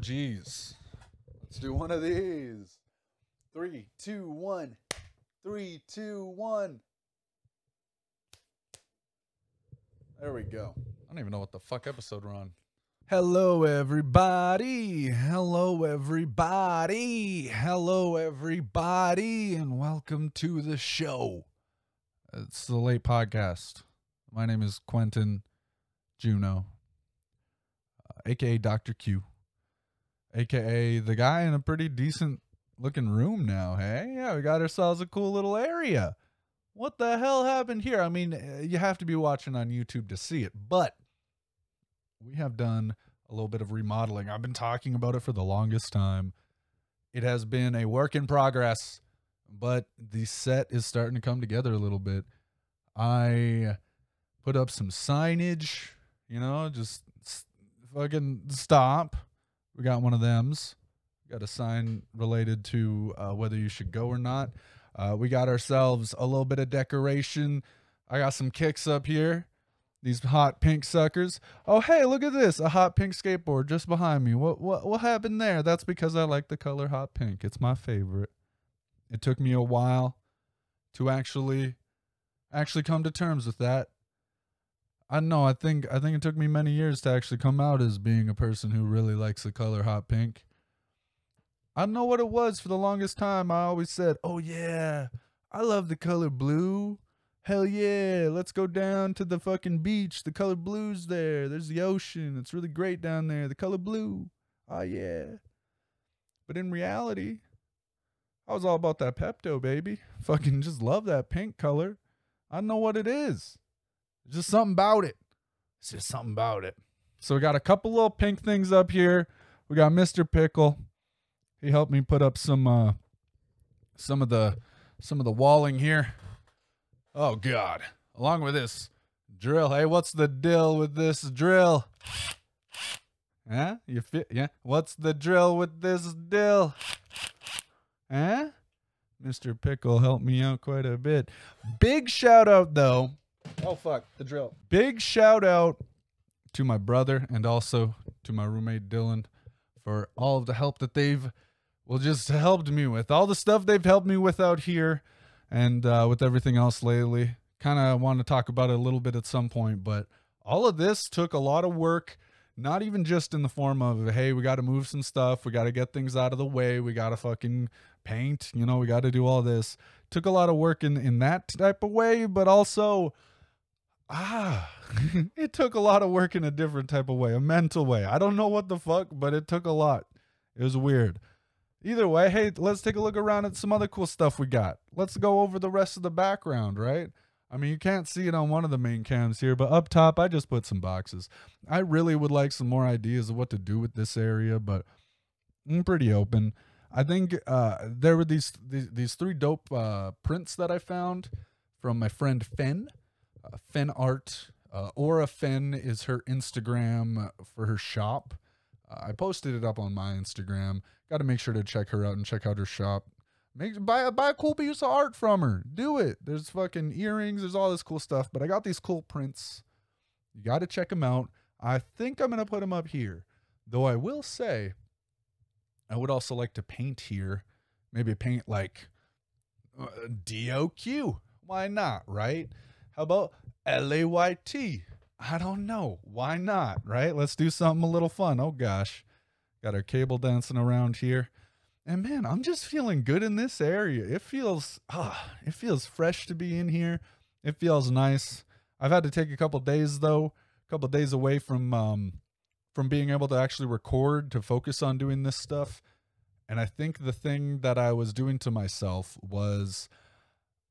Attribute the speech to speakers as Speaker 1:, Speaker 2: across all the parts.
Speaker 1: Geez. Let's do one of these. Three, two, one. Three, two, one. There we go. I don't even know what the fuck episode we're on. Hello, everybody. Hello, everybody. Hello, everybody. And welcome to the show. It's the Layt podcast. My name is Quentin Juno, uh, aka Dr. Q, aka the guy in a pretty decent looking room now. Hey, yeah, we got ourselves a cool little area. What the hell happened here? I mean, uh, you have to be watching on YouTube to see it, but we have done a little bit of remodeling. I've been talking about it for the longest time. It has been a work in progress, but the set is starting to come together a little bit. I put up some signage, you know, just fucking stop. We got one of them's. Got a sign related to uh, whether you should go or not. Uh, we got ourselves a little bit of decoration. I got some kicks up here. These hot pink suckers. Oh hey, look at this! A hot pink skateboard just behind me. What what what happened there? That's because I like the color hot pink. It's my favorite. It took me a while to actually actually come to terms with that. I know. I think I think it took me many years to actually come out as being a person who really likes the color hot pink. I know what it was for the longest time. I always said, "Oh yeah, I love the color blue. Hell yeah, let's go down to the fucking beach. The color blue's there. There's the ocean. It's really great down there. The color blue. Oh yeah." But in reality, I was all about that Pepto, baby. Fucking just love that pink color. I know what it is. Just something about it. It's just something about it. So we got a couple little pink things up here. We got Mr. Pickle. He helped me put up some uh some of the some of the walling here. Oh god. Along with this drill. Hey, what's the deal with this drill? Huh? You fit yeah? What's the drill with this drill? Huh? Mr. Pickle helped me out quite a bit. Big shout out though. Oh fuck, the drill. Big shout out to my brother and also to my roommate Dylan for all of the help that they've well just helped me with. All the stuff they've helped me with out here and uh, with everything else lately. Kind of want to talk about it a little bit at some point, but all of this took a lot of work not even just in the form of hey we got to move some stuff we got to get things out of the way we got to fucking paint you know we got to do all this took a lot of work in in that type of way but also ah. It took a lot of work in a different type of way a mental way. I don't know what the fuck but it took a lot. It was weird. Either way hey let's take a look around at some other cool stuff we got. Let's go over the rest of the background right? I mean, you can't see it on one of the main cams here, but up top, I just put some boxes. I really would like some more ideas of what to do with this area, but I'm pretty open. I think uh, there were these, these these three dope uh, prints that I found from my friend Fen, uh, Fen Art. Uh, Aura Fen is her Instagram for her shop. Uh, I posted it up on my Instagram. Got to make sure to check her out and check out her shop. Make buy a buy a cool piece of art from her. Do it. There's fucking earrings. There's all this cool stuff. But I got these cool prints. You got to check them out. I think I'm gonna put them up here. Though I will say, I would also like to paint here. Maybe paint like uh, DOQ. Why not? Right? How about L A Y T? I don't know. Why not? Right? Let's do something a little fun. Oh gosh, got our cable dancing around here. And man, I'm just feeling good in this area. It feels ah, it feels fresh to be in here. It feels nice. I've had to take a couple days though, a couple days away from um from being able to actually record to focus on doing this stuff. And I think the thing that I was doing to myself was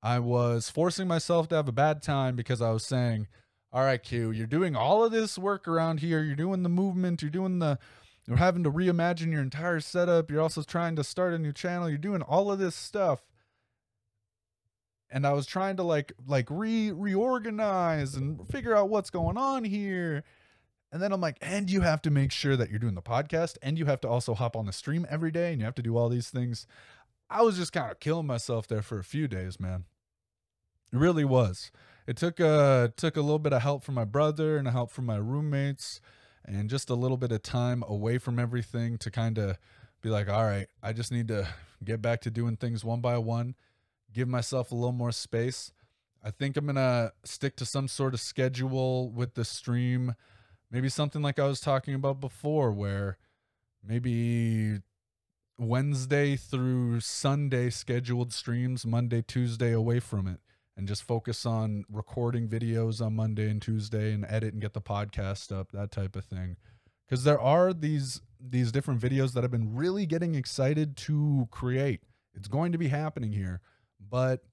Speaker 1: I was forcing myself to have a bad time because I was saying, "All right, Q, you're doing all of this work around here. You're doing the movement, you're doing the you're having to reimagine your entire setup. You're also trying to start a new channel. You're doing all of this stuff. And I was trying to like like re reorganize and figure out what's going on here. And then I'm like, and you have to make sure that you're doing the podcast and you have to also hop on the stream every day and you have to do all these things. I was just kind of killing myself there for a few days, man. It really was. It took uh took a little bit of help from my brother and help from my roommates and just a little bit of time away from everything to kind of be like, all right, I just need to get back to doing things one by one, give myself a little more space. I think I'm going to stick to some sort of schedule with the stream. Maybe something like I was talking about before, where maybe Wednesday through Sunday scheduled streams, Monday, Tuesday away from it, and just focus on recording videos on Monday and Tuesday and edit and get the podcast up, that type of thing. Because there are these these different videos that I've been really getting excited to create. It's going to be happening here, but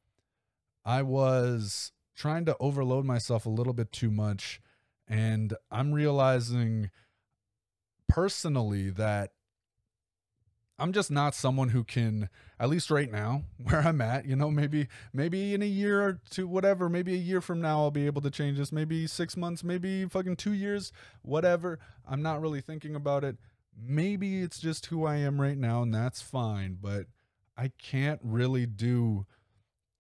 Speaker 1: I was trying to overload myself a little bit too much, and I'm realizing personally that I'm just not someone who can, at least right now, where I'm at, you know, maybe, maybe in a year or two, whatever, maybe a year from now, I'll be able to change this. Maybe six months, maybe fucking two years, whatever. I'm not really thinking about it. Maybe it's just who I am right now, and that's fine. But I can't really do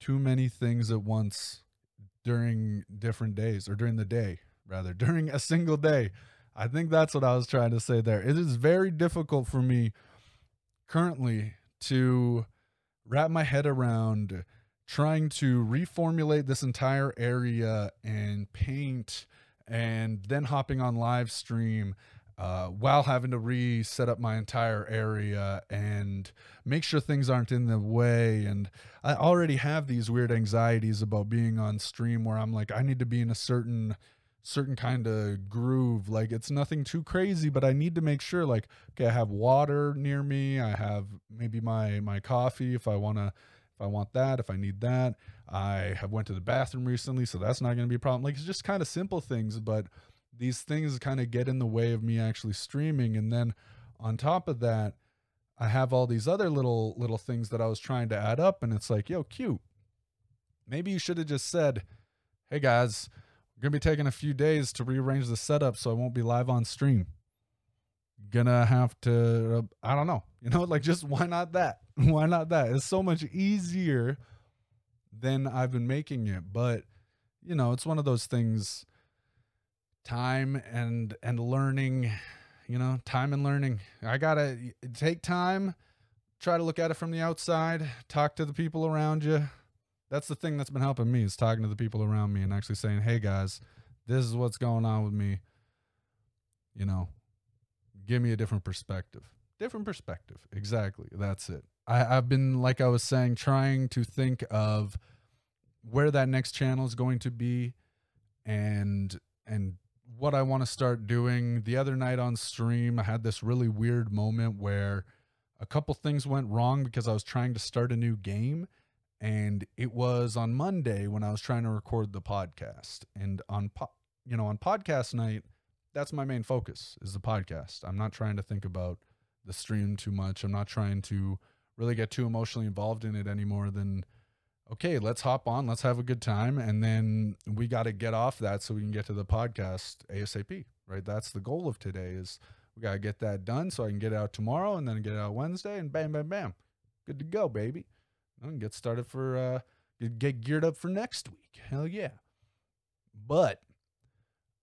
Speaker 1: too many things at once during different days or during the day, rather, during a single day. I think that's what I was trying to say there. It is very difficult for me currently to wrap my head around trying to reformulate this entire area and paint and then hopping on live stream uh, while having to reset up my entire area and make sure things aren't in the way. And I already have these weird anxieties about being on stream where I'm like, I need to be in a certain certain kind of groove. Like it's nothing too crazy, but I need to make sure like okay, I have water near me. I have maybe my my coffee if I want to if I want that, if I need that. I have went to the bathroom recently, so that's not going to be a problem. Like it's just kind of simple things, but these things kind of get in the way of me actually streaming and then on top of that, I have all these other little little things that I was trying to add up and it's like, "Yo, Q. Maybe you should have just said, "Hey guys, gonna be taking a few days to rearrange the setup so I won't be live on stream. Gonna have to, uh, I don't know, you know, like just why not that? why not that? It's so much easier than I've been making it, but you know, it's one of those things. Time and and learning, you know, time and learning. I gotta take time, try to look at it from the outside, talk to the people around you, that's the thing that's been helping me is talking to the people around me and actually saying, "Hey guys, this is what's going on with me." You know, give me a different perspective. Different perspective. Exactly. That's it. I, I've been, like I was saying, trying to think of where that next channel is going to be and and what I want to start doing. The other night on stream, I had this really weird moment where a couple things went wrong because I was trying to start a new game and it was on Monday when I was trying to record the podcast. And on po- you know on podcast night, that's my main focus is the podcast. I'm not trying to think about the stream too much. I'm not trying to really get too emotionally involved in it anymore than okay, let's hop on, let's have a good time and then we got to get off that so we can get to the podcast ASAP, right? That's the goal of today is we got to get that done so I can get out tomorrow and then get out Wednesday and bam bam bam. Good to go, baby and get started for uh get geared up for next week. Hell yeah. But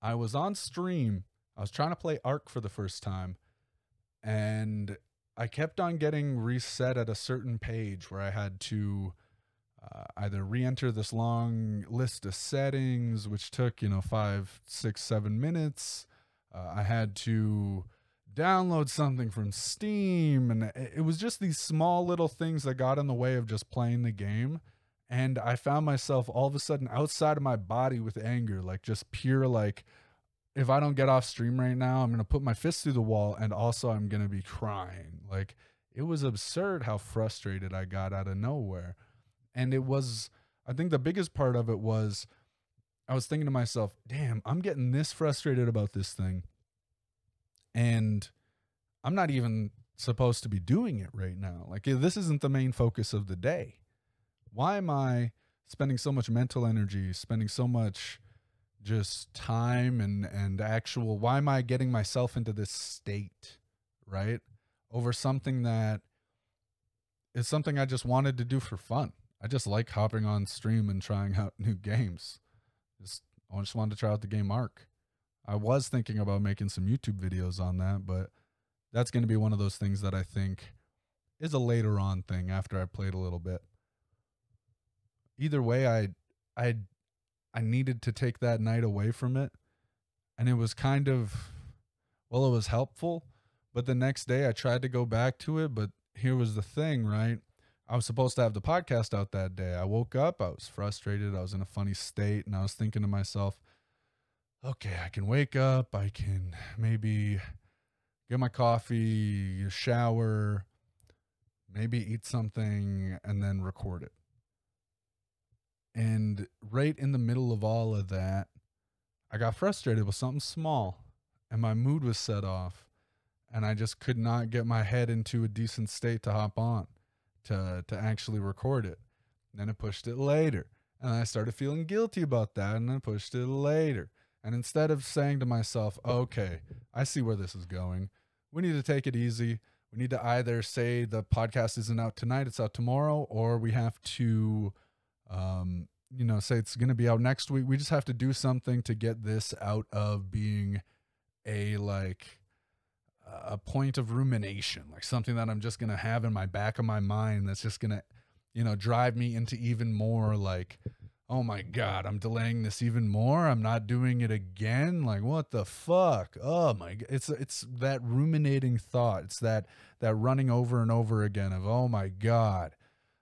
Speaker 1: I was on stream. I was trying to play Ark for the first time and I kept on getting reset at a certain page where I had to uh, either re-enter this long list of settings, which took you know five, six, seven minutes. Uh, I had to download something from Steam. And it was just these small little things that got in the way of just playing the game. And I found myself all of a sudden outside of my body with anger, like just pure, like, if I don't get off stream right now, I'm going to put my fist through the wall and also I'm going to be crying. Like, it was absurd how frustrated I got out of nowhere. And it was, I think the biggest part of it was I was thinking to myself, damn, I'm getting this frustrated about this thing and I'm not even supposed to be doing it right now. Like this isn't the main focus of the day. Why am I spending so much mental energy, spending so much just time and and actual why am I getting myself into this state, right? Over something that is something I just wanted to do for fun. I just like hopping on stream and trying out new games. Just I just wanted to try out the game Ark. I was thinking about making some YouTube videos on that, but that's going to be one of those things that I think is a later on thing after I played a little bit. Either way, I I I needed to take that night away from it and it was kind of well, it was helpful, but the next day I tried to go back to it, but here was the thing, right? I was supposed to have the podcast out that day. I woke up, I was frustrated, I was in a funny state, and I was thinking to myself, okay, I can wake up, I can maybe get my coffee, shower, maybe eat something, and then record it. And right in the middle of all of that, I got frustrated with something small and my mood was set off and I just could not get my head into a decent state to hop on to to actually record it. And then I pushed it later. And I started feeling guilty about that and I pushed it later. And instead of saying to myself, okay, I see where this is going. We need to take it easy. We need to either say the podcast isn't out tonight, it's out tomorrow, or we have to um, you know, say it's going to be out next week. We just have to do something to get this out of being a like a point of rumination, like something that I'm just going to have in my back of my mind that's just going to, you know, drive me into even more like oh my god, I'm delaying this even more. I'm not doing it again. Like what the fuck? Oh my god. It's it's that ruminating thought. It's that that running over and over again of oh my god.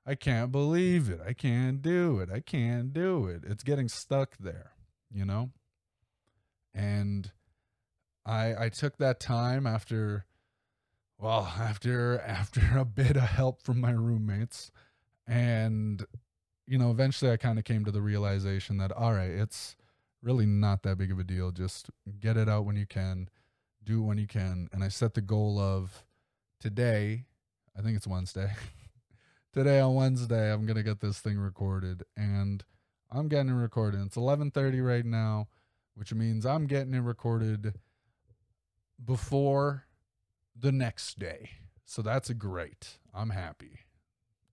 Speaker 1: I can't believe it. I can't do it. I can't do it. It's getting stuck there, you know? And I I took that time after well, after after a bit of help from my roommates and you know, eventually I kind of came to the realization that all right, it's really not that big of a deal. Just get it out when you can, do when you can. And I set the goal of today, I think it's Wednesday. today on Wednesday, I'm gonna get this thing recorded, and I'm getting it recorded. It's 11:30 right now, which means I'm getting it recorded before the next day. So that's a great. I'm happy.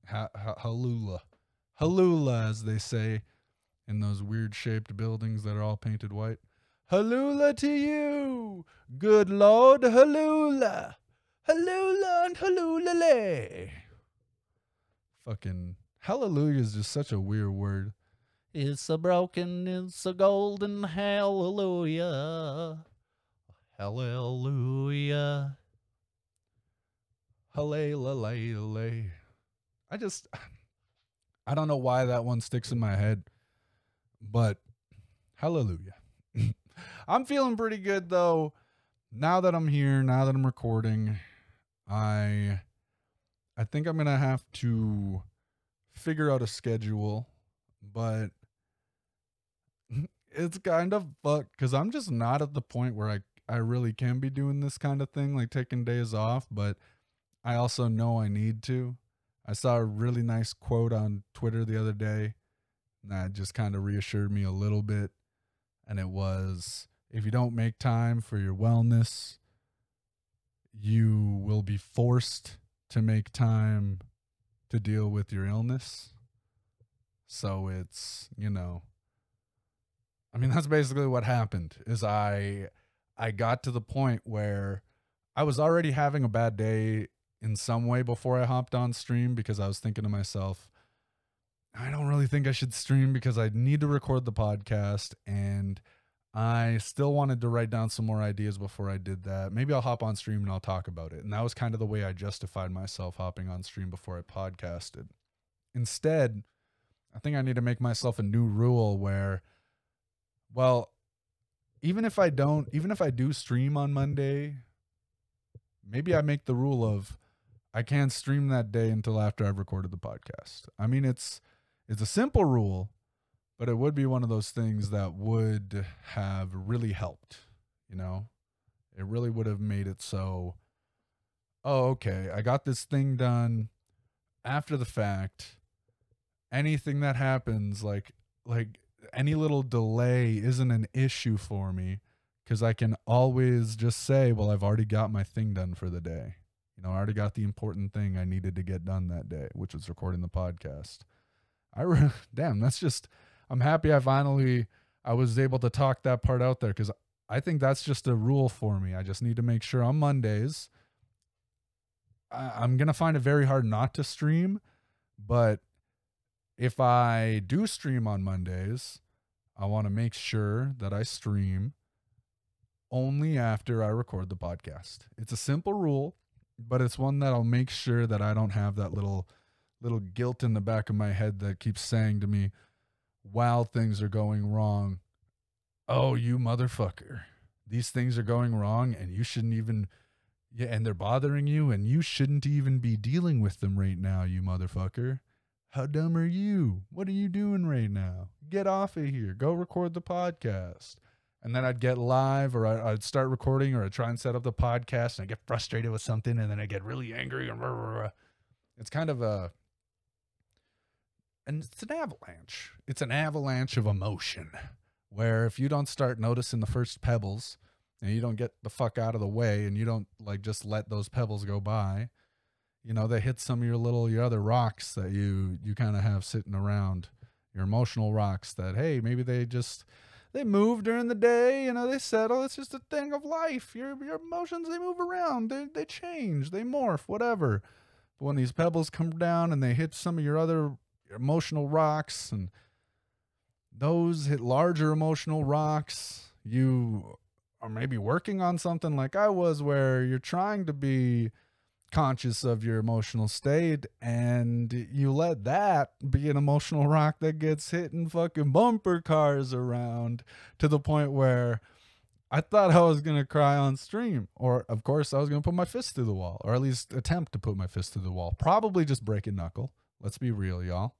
Speaker 1: Ha- ha- halula, halula, as they say in those weird shaped buildings that are all painted white. Halula to you, good Lord, halula, halula and halulale fucking hallelujah is just such a weird word. It's a broken, it's a golden hallelujah. Hallelujah. Hallelujah. I just, I don't know why that one sticks in my head, but hallelujah. I'm feeling pretty good though. Now that I'm here, now that I'm recording, I I think I'm gonna have to figure out a schedule, but it's kind of fucked because I'm just not at the point where I I really can be doing this kind of thing, like taking days off, but I also know I need to. I saw a really nice quote on Twitter the other day that just kind of reassured me a little bit. And it was if you don't make time for your wellness, you will be forced to make time to deal with your illness. So it's, you know, I mean that's basically what happened is I I got to the point where I was already having a bad day in some way before I hopped on stream because I was thinking to myself, I don't really think I should stream because I need to record the podcast and I still wanted to write down some more ideas before I did that. Maybe I'll hop on stream and I'll talk about it. And that was kind of the way I justified myself hopping on stream before I podcasted. Instead, I think I need to make myself a new rule where, well, even if I don't, even if I do stream on Monday, maybe I make the rule of I can't stream that day until after I've recorded the podcast. I mean, it's it's a simple rule, but it would be one of those things that would have really helped, you know? It really would have made it so, oh, okay, I got this thing done after the fact. Anything that happens, like, like any little delay isn't an issue for me because I can always just say, well, I've already got my thing done for the day. You know, I already got the important thing I needed to get done that day, which was recording the podcast. I re- damn, that's just I'm happy I finally I was able to talk that part out there because I think that's just a rule for me. I just need to make sure on Mondays. I, I'm gonna find it very hard not to stream, but if I do stream on Mondays, I want to make sure that I stream only after I record the podcast. It's a simple rule, but it's one that I'll make sure that I don't have that little little guilt in the back of my head that keeps saying to me while things are going wrong, "Oh, you motherfucker. These things are going wrong and you shouldn't even yeah, and they're bothering you and you shouldn't even be dealing with them right now, you motherfucker." How dumb are you? What are you doing right now? Get off of here. Go record the podcast. And then I'd get live or I'd start recording or I'd try and set up the podcast and I get frustrated with something and then I get really angry and rah, rah, rah. it's kind of a and it's an avalanche. It's an avalanche of emotion where if you don't start noticing the first pebbles and you don't get the fuck out of the way and you don't like just let those pebbles go by, you know they hit some of your little your other rocks that you you kind of have sitting around your emotional rocks that hey maybe they just they move during the day you know they settle it's just a thing of life. Your your emotions they move around they, they change they morph whatever. But when these pebbles come down and they hit some of your other emotional rocks and those hit larger emotional rocks you are maybe working on something like i was where you're trying to be conscious of your emotional state and you let that be an emotional rock that gets hitting fucking bumper cars around to the point where I thought I was going to cry on stream or of course I was going to put my fist through the wall or at least attempt to put my fist through the wall. Probably just break a knuckle. Let's be real y'all.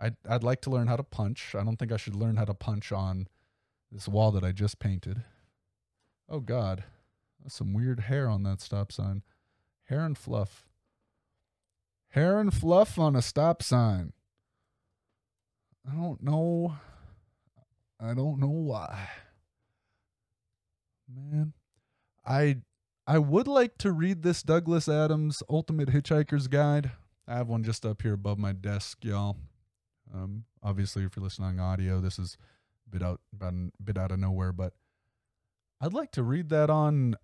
Speaker 1: I'd, I'd like to learn how to punch. I don't think I should learn how to punch on this wall that I just painted. Oh god. That's some weird hair on that stop sign Hair and fluff. Hair and fluff on a stop sign. I don't know. I don't know why. Man, I I would like to read this Douglas Adams Ultimate Hitchhiker's Guide. I have one just up here above my desk, y'all. Um, obviously, if you're listening on audio, this is a bit out, about bit out of nowhere, but I'd like to read that on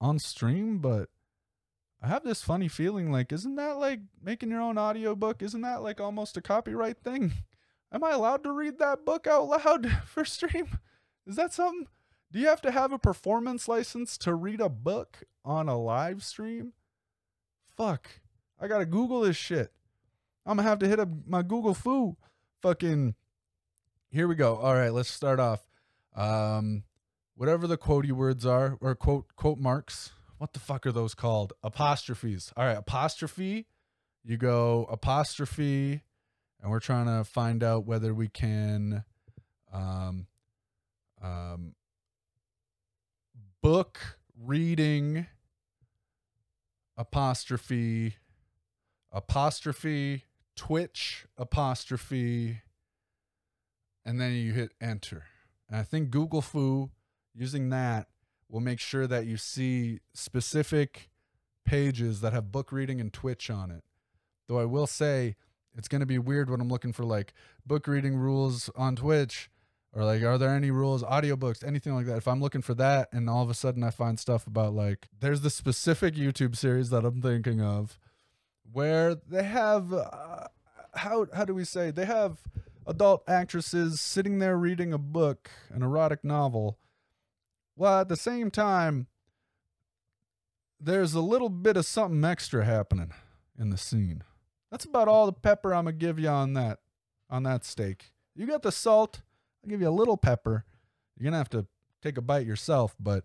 Speaker 1: on stream. But I have this funny feeling like, isn't that like making your own audiobook? Isn't that like almost a copyright thing? Am I allowed to read that book out loud for stream? Is that something? Do you have to have a performance license to read a book on a live stream? Fuck. I gotta Google this shit. I'm gonna have to hit up my Google fu. Fucking. Here we go. All right, let's start off. Um, whatever the quotey words are, or quote quote marks what the fuck are those called? Apostrophes. All right, apostrophe. You go apostrophe, and we're trying to find out whether we can um, um, book reading apostrophe apostrophe twitch apostrophe and then you hit enter and i think google fu using that will make sure that you see specific pages that have book reading and Twitch on it. Though I will say it's going to be weird when I'm looking for like book reading rules on Twitch or like are there any rules audiobooks anything like that if i'm looking for that and all of a sudden i find stuff about like there's the specific youtube series that i'm thinking of where they have uh, how how do we say they have adult actresses sitting there reading a book an erotic novel well, at the same time, there's a little bit of something extra happening in the scene. That's about all the pepper I'm gonna give you on that on that steak. You got the salt, I'll give you a little pepper. You're gonna have to take a bite yourself, but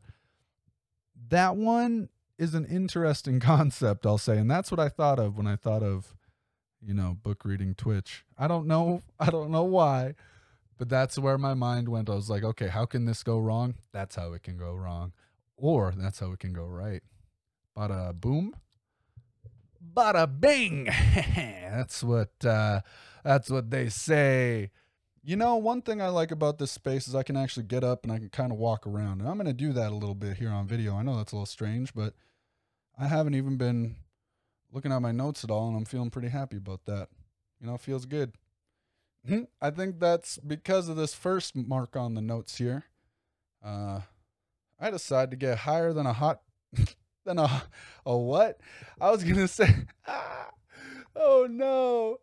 Speaker 1: that one is an interesting concept, I'll say. And that's what I thought of when I thought of, you know, book reading Twitch. I don't know I don't know why. But that's where my mind went. I was like, okay, how can this go wrong? That's how it can go wrong. Or that's how it can go right. Bada boom. Bada bing. that's what uh, that's what they say. You know, one thing I like about this space is I can actually get up and I can kind of walk around. And I'm going to do that a little bit here on video. I know that's a little strange, but I haven't even been looking at my notes at all, and I'm feeling pretty happy about that. You know, it feels good. Hmm, I think that's because of this first mark on the notes here. Uh, I decided to get higher than a hot than a a what? I was gonna say, oh no.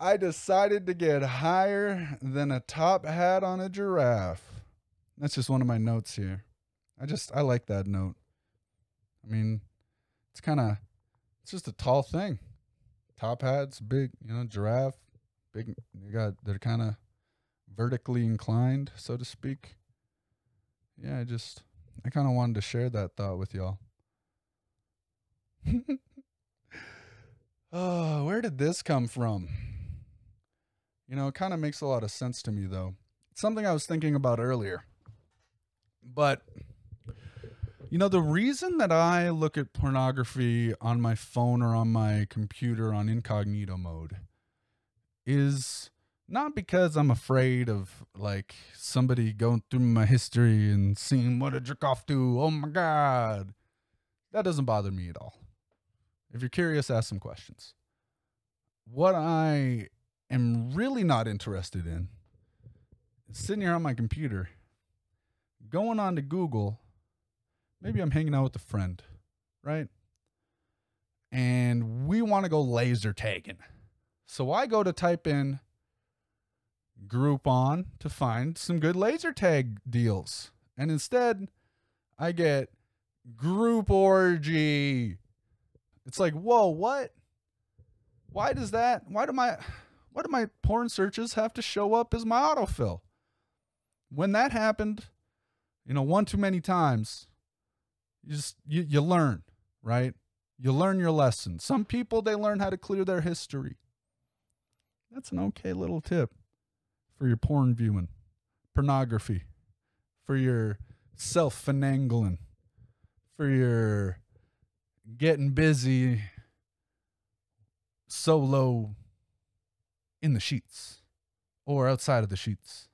Speaker 1: I decided to get higher than a top hat on a giraffe. That's just one of my notes here. I just I like that note. I mean, it's kind of it's just a tall thing. Top hats, big, you know, giraffe, big. They got they're kind of vertically inclined, so to speak. Yeah, I just I kind of wanted to share that thought with y'all. oh, where did this come from? You know, it kind of makes a lot of sense to me though. It's something I was thinking about earlier. But you know, the reason that I look at pornography on my phone or on my computer on incognito mode is not because I'm afraid of like somebody going through my history and seeing what a jerk off to. Oh my God. That doesn't bother me at all. If you're curious, ask some questions. What I am really not interested in is sitting here on my computer, going on to Google maybe I'm hanging out with a friend, right? And we want to go laser tagging. So I go to type in Groupon to find some good laser tag deals. And instead, I get group orgy. It's like, whoa, what? Why does that? Why do my why do my porn searches have to show up as my autofill? When that happened, you know, one too many times, you just you, you learn, right? You learn your lesson. Some people they learn how to clear their history. That's an okay little tip for your porn viewing, pornography, for your self finangling, for your getting busy solo in the sheets or outside of the sheets.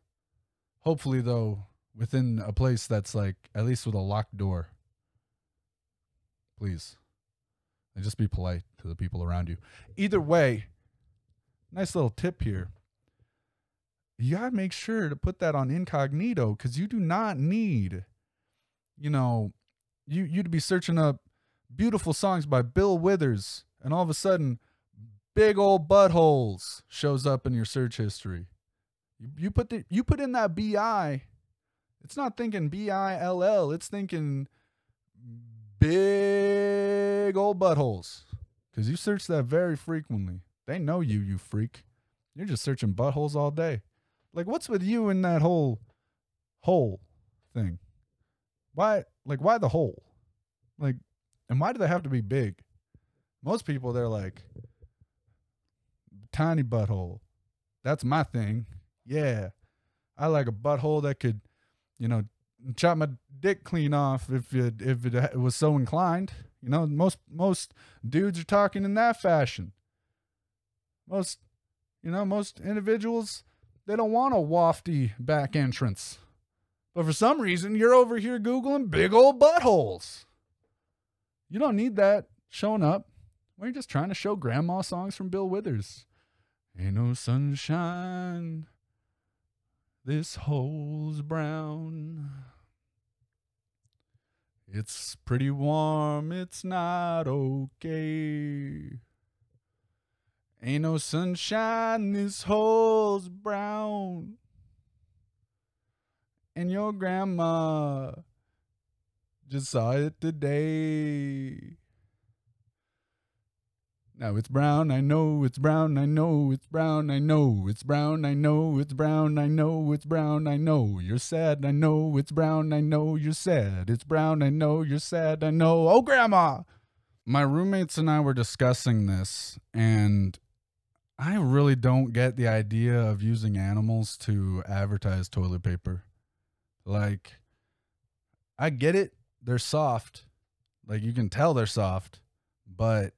Speaker 1: Hopefully, though, within a place that's like at least with a locked door please. And just be polite to the people around you. Either way, nice little tip here. You got to make sure to put that on incognito because you do not need, you know, you, you to be searching up beautiful songs by Bill Withers and all of a sudden big old buttholes shows up in your search history. You, you put the you put in that BI, it's not thinking B I L L, it's thinking big old buttholes. Because you search that very frequently. They know you, you freak. You're just searching buttholes all day. Like, what's with you in that whole hole thing? Why, like, why the hole? Like, and why do they have to be big? Most people, they're like, tiny butthole. That's my thing. Yeah. I like a butthole that could, you know, chop my dick clean off if it if it was so inclined. You know, most most dudes are talking in that fashion. Most, you know, most individuals they don't want a wafty back entrance. But for some reason, you're over here googling big old buttholes. You don't need that showing up. We're just trying to show grandma songs from Bill Withers. Ain't no sunshine. This hole's brown. It's pretty warm, it's not okay. Ain't no sunshine, this hole's brown. And your grandma just saw it today. Now it's brown, I know it's brown, I know it's brown, I know it's brown, I know it's brown, I know it's brown, I know you're sad, I know it's brown, I know you're sad, it's brown, I know you're sad, I know. Oh, grandma! My roommates and I were discussing this, and I really don't get the idea of using animals to advertise toilet paper. Like, I get it, they're soft. Like, you can tell they're soft, but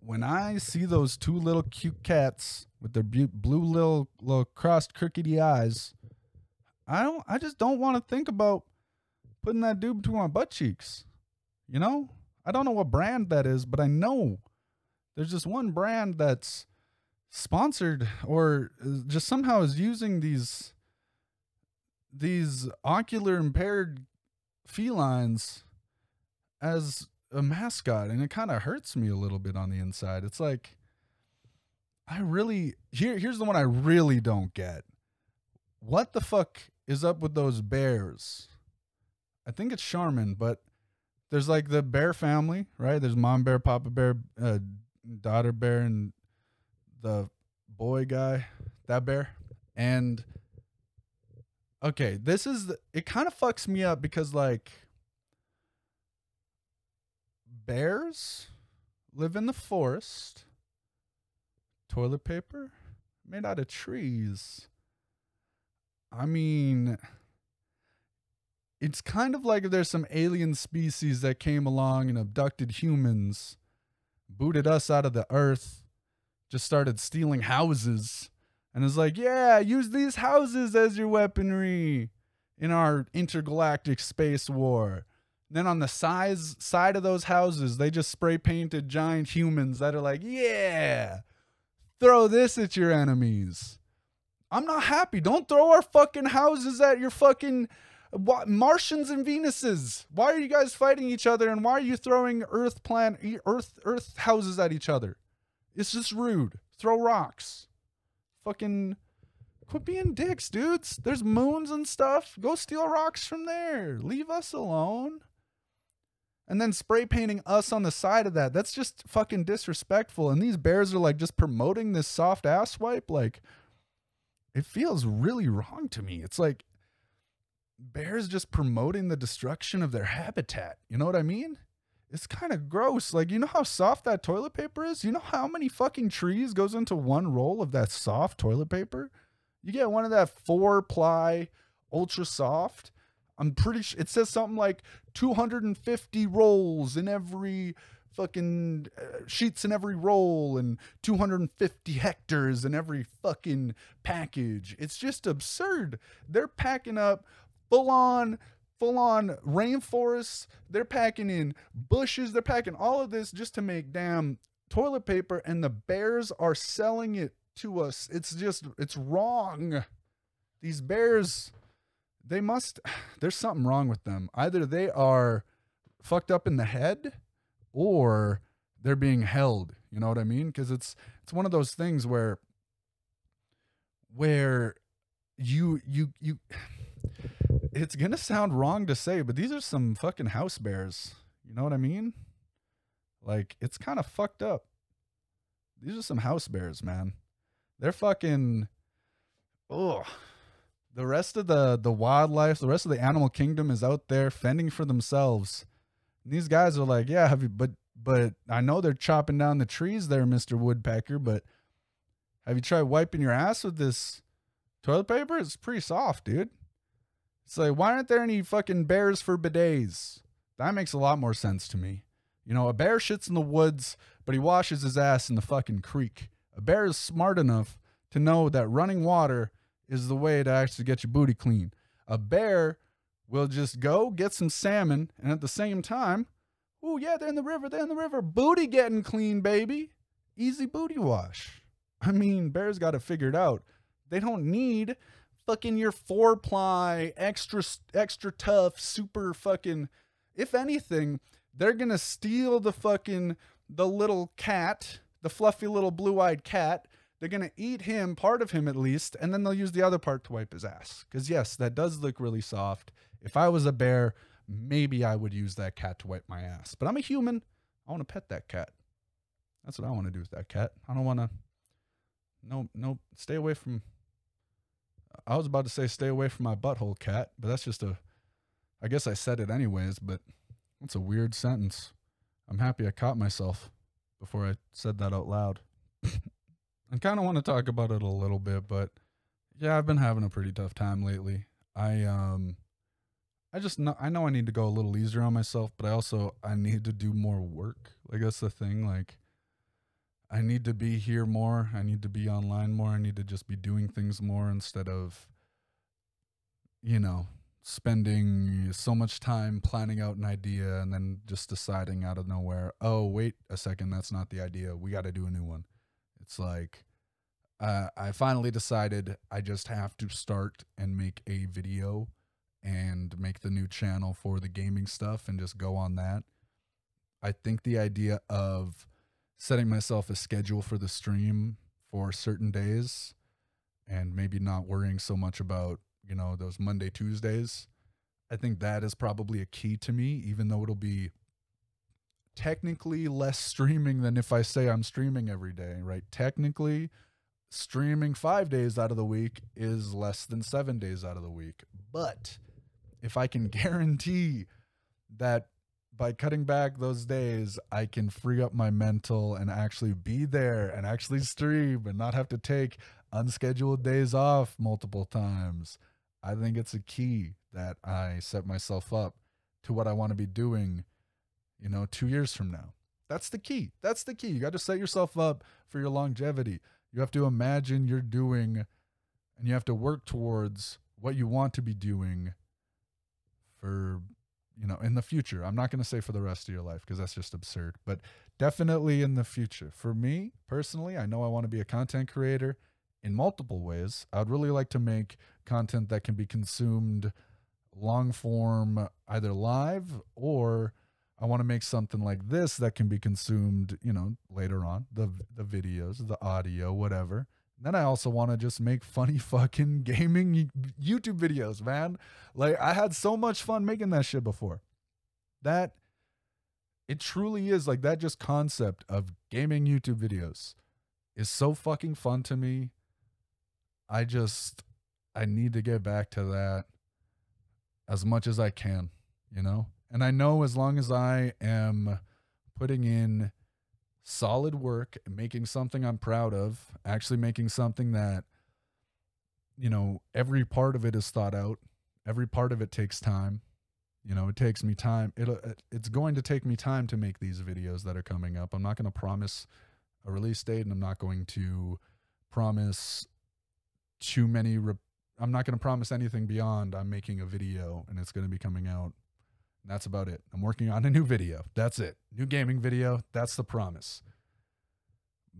Speaker 1: when I see those two little cute cats with their blue little little crossed crookedy eyes, I don't. I just don't want to think about putting that dude between my butt cheeks. You know, I don't know what brand that is, but I know there's just one brand that's sponsored or just somehow is using these these ocular impaired felines as a mascot and it kind of hurts me a little bit on the inside. It's like I really here here's the one I really don't get. What the fuck is up with those bears? I think it's Charmin, but there's like the bear family, right? There's mom bear, papa bear, uh, daughter bear, and the boy guy, that bear. And okay, this is it kind of fucks me up because like bears live in the forest. Toilet paper made out of trees. I mean, it's kind of like if there's some alien species that came along and abducted humans, booted us out of the earth, just started stealing houses, and is like, yeah, use these houses as your weaponry in our intergalactic space war. then on the size side of those houses, they just spray painted giant humans that are like, yeah, throw this at your enemies. I'm not happy. Don't throw our fucking houses at your fucking Martians and Venuses. Why are you guys fighting each other and why are you throwing Earth plan Earth Earth houses at each other? It's just rude. Throw rocks. Fucking quit being dicks, dudes. There's moons and stuff. Go steal rocks from there. Leave us alone. And then spray painting us on the side of that. That's just fucking disrespectful. And these bears are like just promoting this soft ass wipe. Like, it feels really wrong to me. It's like bears just promoting the destruction of their habitat. You know what I mean? It's kind of gross. Like, you know how soft that toilet paper is? You know how many fucking trees goes into one roll of that soft toilet paper? You get one of that four ply ultra soft. I'm pretty sure it says something like 250 rolls in every fucking uh, sheets in every roll and 250 hectares in every fucking package. It's just absurd. They're packing up full on full on rainforests. They're packing in bushes. They're packing all of this just to make damn toilet paper and the bears are selling it to us. It's just it's wrong. These bears they must there's something wrong with them. Either they are fucked up in the head or they're being held, you know what I mean? Cuz it's it's one of those things where where you you you it's gonna sound wrong to say, but these are some fucking house bears. You know what I mean? Like it's kind of fucked up. These are some house bears, man. They're fucking. Oh, the rest of the the wildlife, the rest of the animal kingdom is out there fending for themselves. And these guys are like, yeah, have you? But but I know they're chopping down the trees there, Mister Woodpecker. But have you tried wiping your ass with this toilet paper? It's pretty soft, dude. It's like, why aren't there any fucking bears for bidets? That makes a lot more sense to me. You know, a bear shits in the woods, but he washes his ass in the fucking creek. A bear is smart enough to know that running water is the way to actually get your booty clean. A bear will just go get some salmon and at the same time, oh yeah, they're in the river, they're in the river. Booty getting clean, baby. Easy booty wash. I mean, bears got it figured out. They don't need fucking your four ply, extra extra tough, super fucking. If anything, they're gonna steal the fucking the little cat, the fluffy little blue eyed cat. They're gonna eat him, part of him at least, and then they'll use the other part to wipe his ass. Because yes, that does look really soft. If I was a bear, maybe I would use that cat to wipe my ass. But I'm a human. I want to pet that cat. That's what I want to do with that cat. I don't want to. No, no, stay away from I was about to say stay away from my butthole cat, but that's just a I guess I said it anyways, but that's a weird sentence. I'm happy I caught myself before I said that out loud. I kind of want to talk about it a little bit, but yeah, I've been having a pretty tough time lately. I um I just know I know I need to go a little easier on myself, but I also I need to do more work. Like that's the thing like I need to be here more. I need to be online more. I need to just be doing things more instead of, you know, spending so much time planning out an idea and then just deciding out of nowhere, oh, wait a second, that's not the idea. We got to do a new one. It's like, uh, I finally decided I just have to start and make a video and make the new channel for the gaming stuff and just go on that. I think the idea of setting myself a schedule for the stream for certain days and maybe not worrying so much about, you know, those Monday, Tuesdays. I think that is probably a key to me, even though it'll be technically less streaming than if I say I'm streaming every day, right? Technically, streaming five days out of the week is less than seven days out of the week. But if I can guarantee that by cutting back those days, I can free up my mental and actually be there and actually stream and not have to take unscheduled days off multiple times. I think it's a key that I set myself up to what I want to be doing, you know, two years from now. That's the key. That's the key. You got to set yourself up for your longevity. You have to imagine you're doing and you have to work towards what you want to be doing for you know in the future. I'm not going to say for the rest of your life because that's just absurd but definitely in the future. For me personally i know i want to be a content creator in multiple ways. I'd really like to make content that can be consumed long form either live or i want to make something like this that can be consumed you know later on the the videos the audio whatever then I also want to just make funny fucking gaming YouTube videos, man. Like I had so much fun making that shit before. That it truly is like that just concept of gaming YouTube videos is so fucking fun to me. I just I need to get back to that as much as I can, you know? And I know as long as I am putting in solid work, making something I'm proud of, actually making something that, you know, every part of it is thought out. Every part of it takes time. You know, it takes me time. It it's going to take me time to make these videos that are coming up. I'm not going to promise a release date, and I'm not going to promise too many. Re- I'm not going to promise anything beyond I'm making a video and it's going to be coming out that's about it. I'm working on a new video. That's it. New gaming video. That's the promise.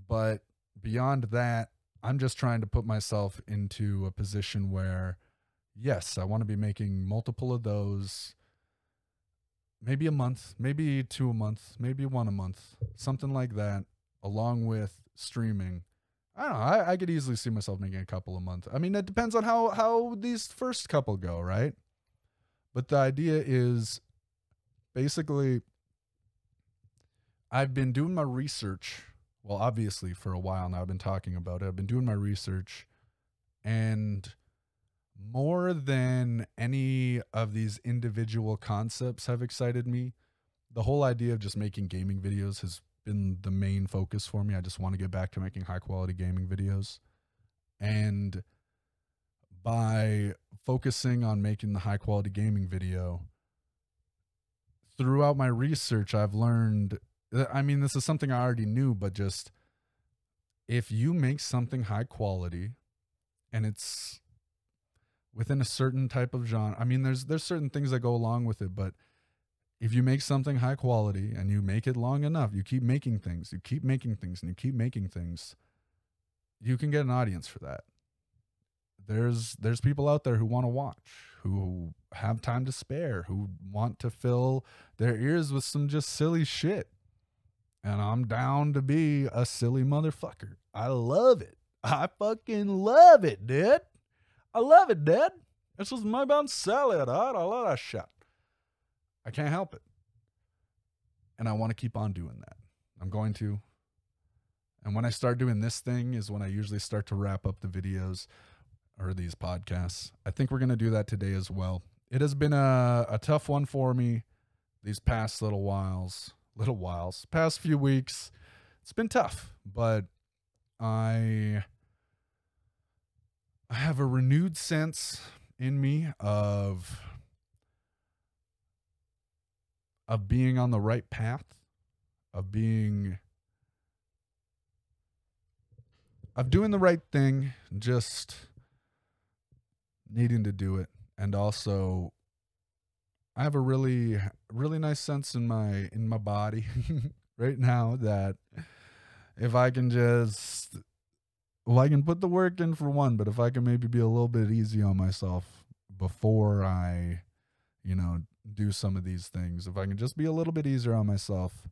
Speaker 1: But beyond that, I'm just trying to put myself into a position where, yes, I want to be making multiple of those. Maybe a month, maybe two a month, maybe one a month, something like that, along with streaming. I don't know. I, I could easily see myself making a couple a month. I mean, it depends on how how these first couple go, right? But the idea is basically, I've been doing my research. Well, obviously, for a while now, I've been talking about it. I've been doing my research, and more than any of these individual concepts have excited me, the whole idea of just making gaming videos has been the main focus for me. I just want to get back to making high quality gaming videos. And by focusing on making the high quality gaming video, throughout my research, I've learned. Uh, I mean, this is something I already knew, but just if you make something high quality and it's within a certain type of genre, I mean, there's there's certain things that go along with it, but if you make something high quality and you make it long enough, you keep making things, you keep making things, and you keep making things, you can get an audience for that. There's there's people out there who want to watch, who have time to spare, who want to fill their ears with some just silly shit. And I'm down to be a silly motherfucker. I love it. I fucking love it, dude. I love it, dude. This is my bun salad. I love that shit. I can't help it. And I want to keep on doing that. I'm going to. And when I start doing this thing is when I usually start to wrap up the videos or these podcasts. I think we're going to do that today as well. It has been a, a tough one for me these past little whiles, little whiles, past few weeks. It's been tough, but I I have a renewed sense in me of of being on the right path, of being of doing the right thing, just needing to do it and also I have a really really nice sense in my in my body right now that if I can just well, I can put the work in for one, but if I can maybe be a little bit easy on myself before I, you know, do some of these things, if I can just be a little bit easier on myself,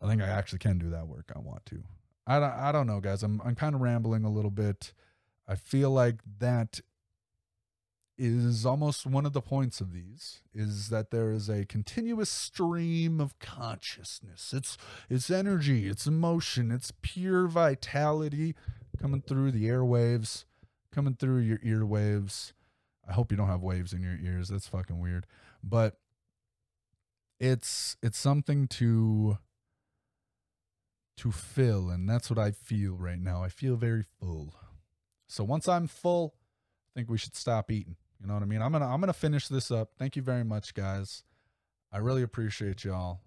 Speaker 1: I think I actually can do that work I want to. I don't, I don't know, guys. I'm, I'm kind of rambling a little bit. I feel like that is almost one of the points of these is that there is a continuous stream of consciousness. It's it's energy, it's emotion, it's pure vitality coming through the airwaves, coming through your earwaves. I hope you don't have waves in your ears. That's fucking weird. But it's it's something to to fill and that's what I feel right now. I feel very full. So once I'm full, I think we should stop eating. You know what I mean? I'm to I'm to finish this up. Thank you very much guys. I really appreciate y'all.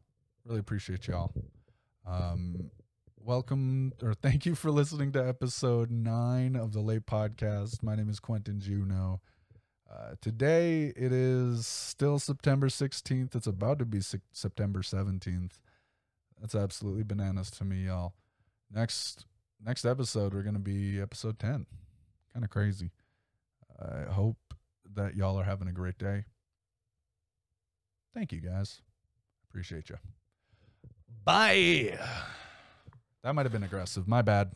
Speaker 1: Really appreciate y'all. Um welcome or thank you for listening to episode 9 of the Layt podcast. My name is Quentin Juno. Uh, today it is still September 16th. It's about to be se- September 17th. That's absolutely bananas to me, y'all. Next next episode we're to be episode 10. Kind of crazy. I hope that y'all are having a great day. Thank you guys. Appreciate you. Bye. That might have been aggressive. My bad.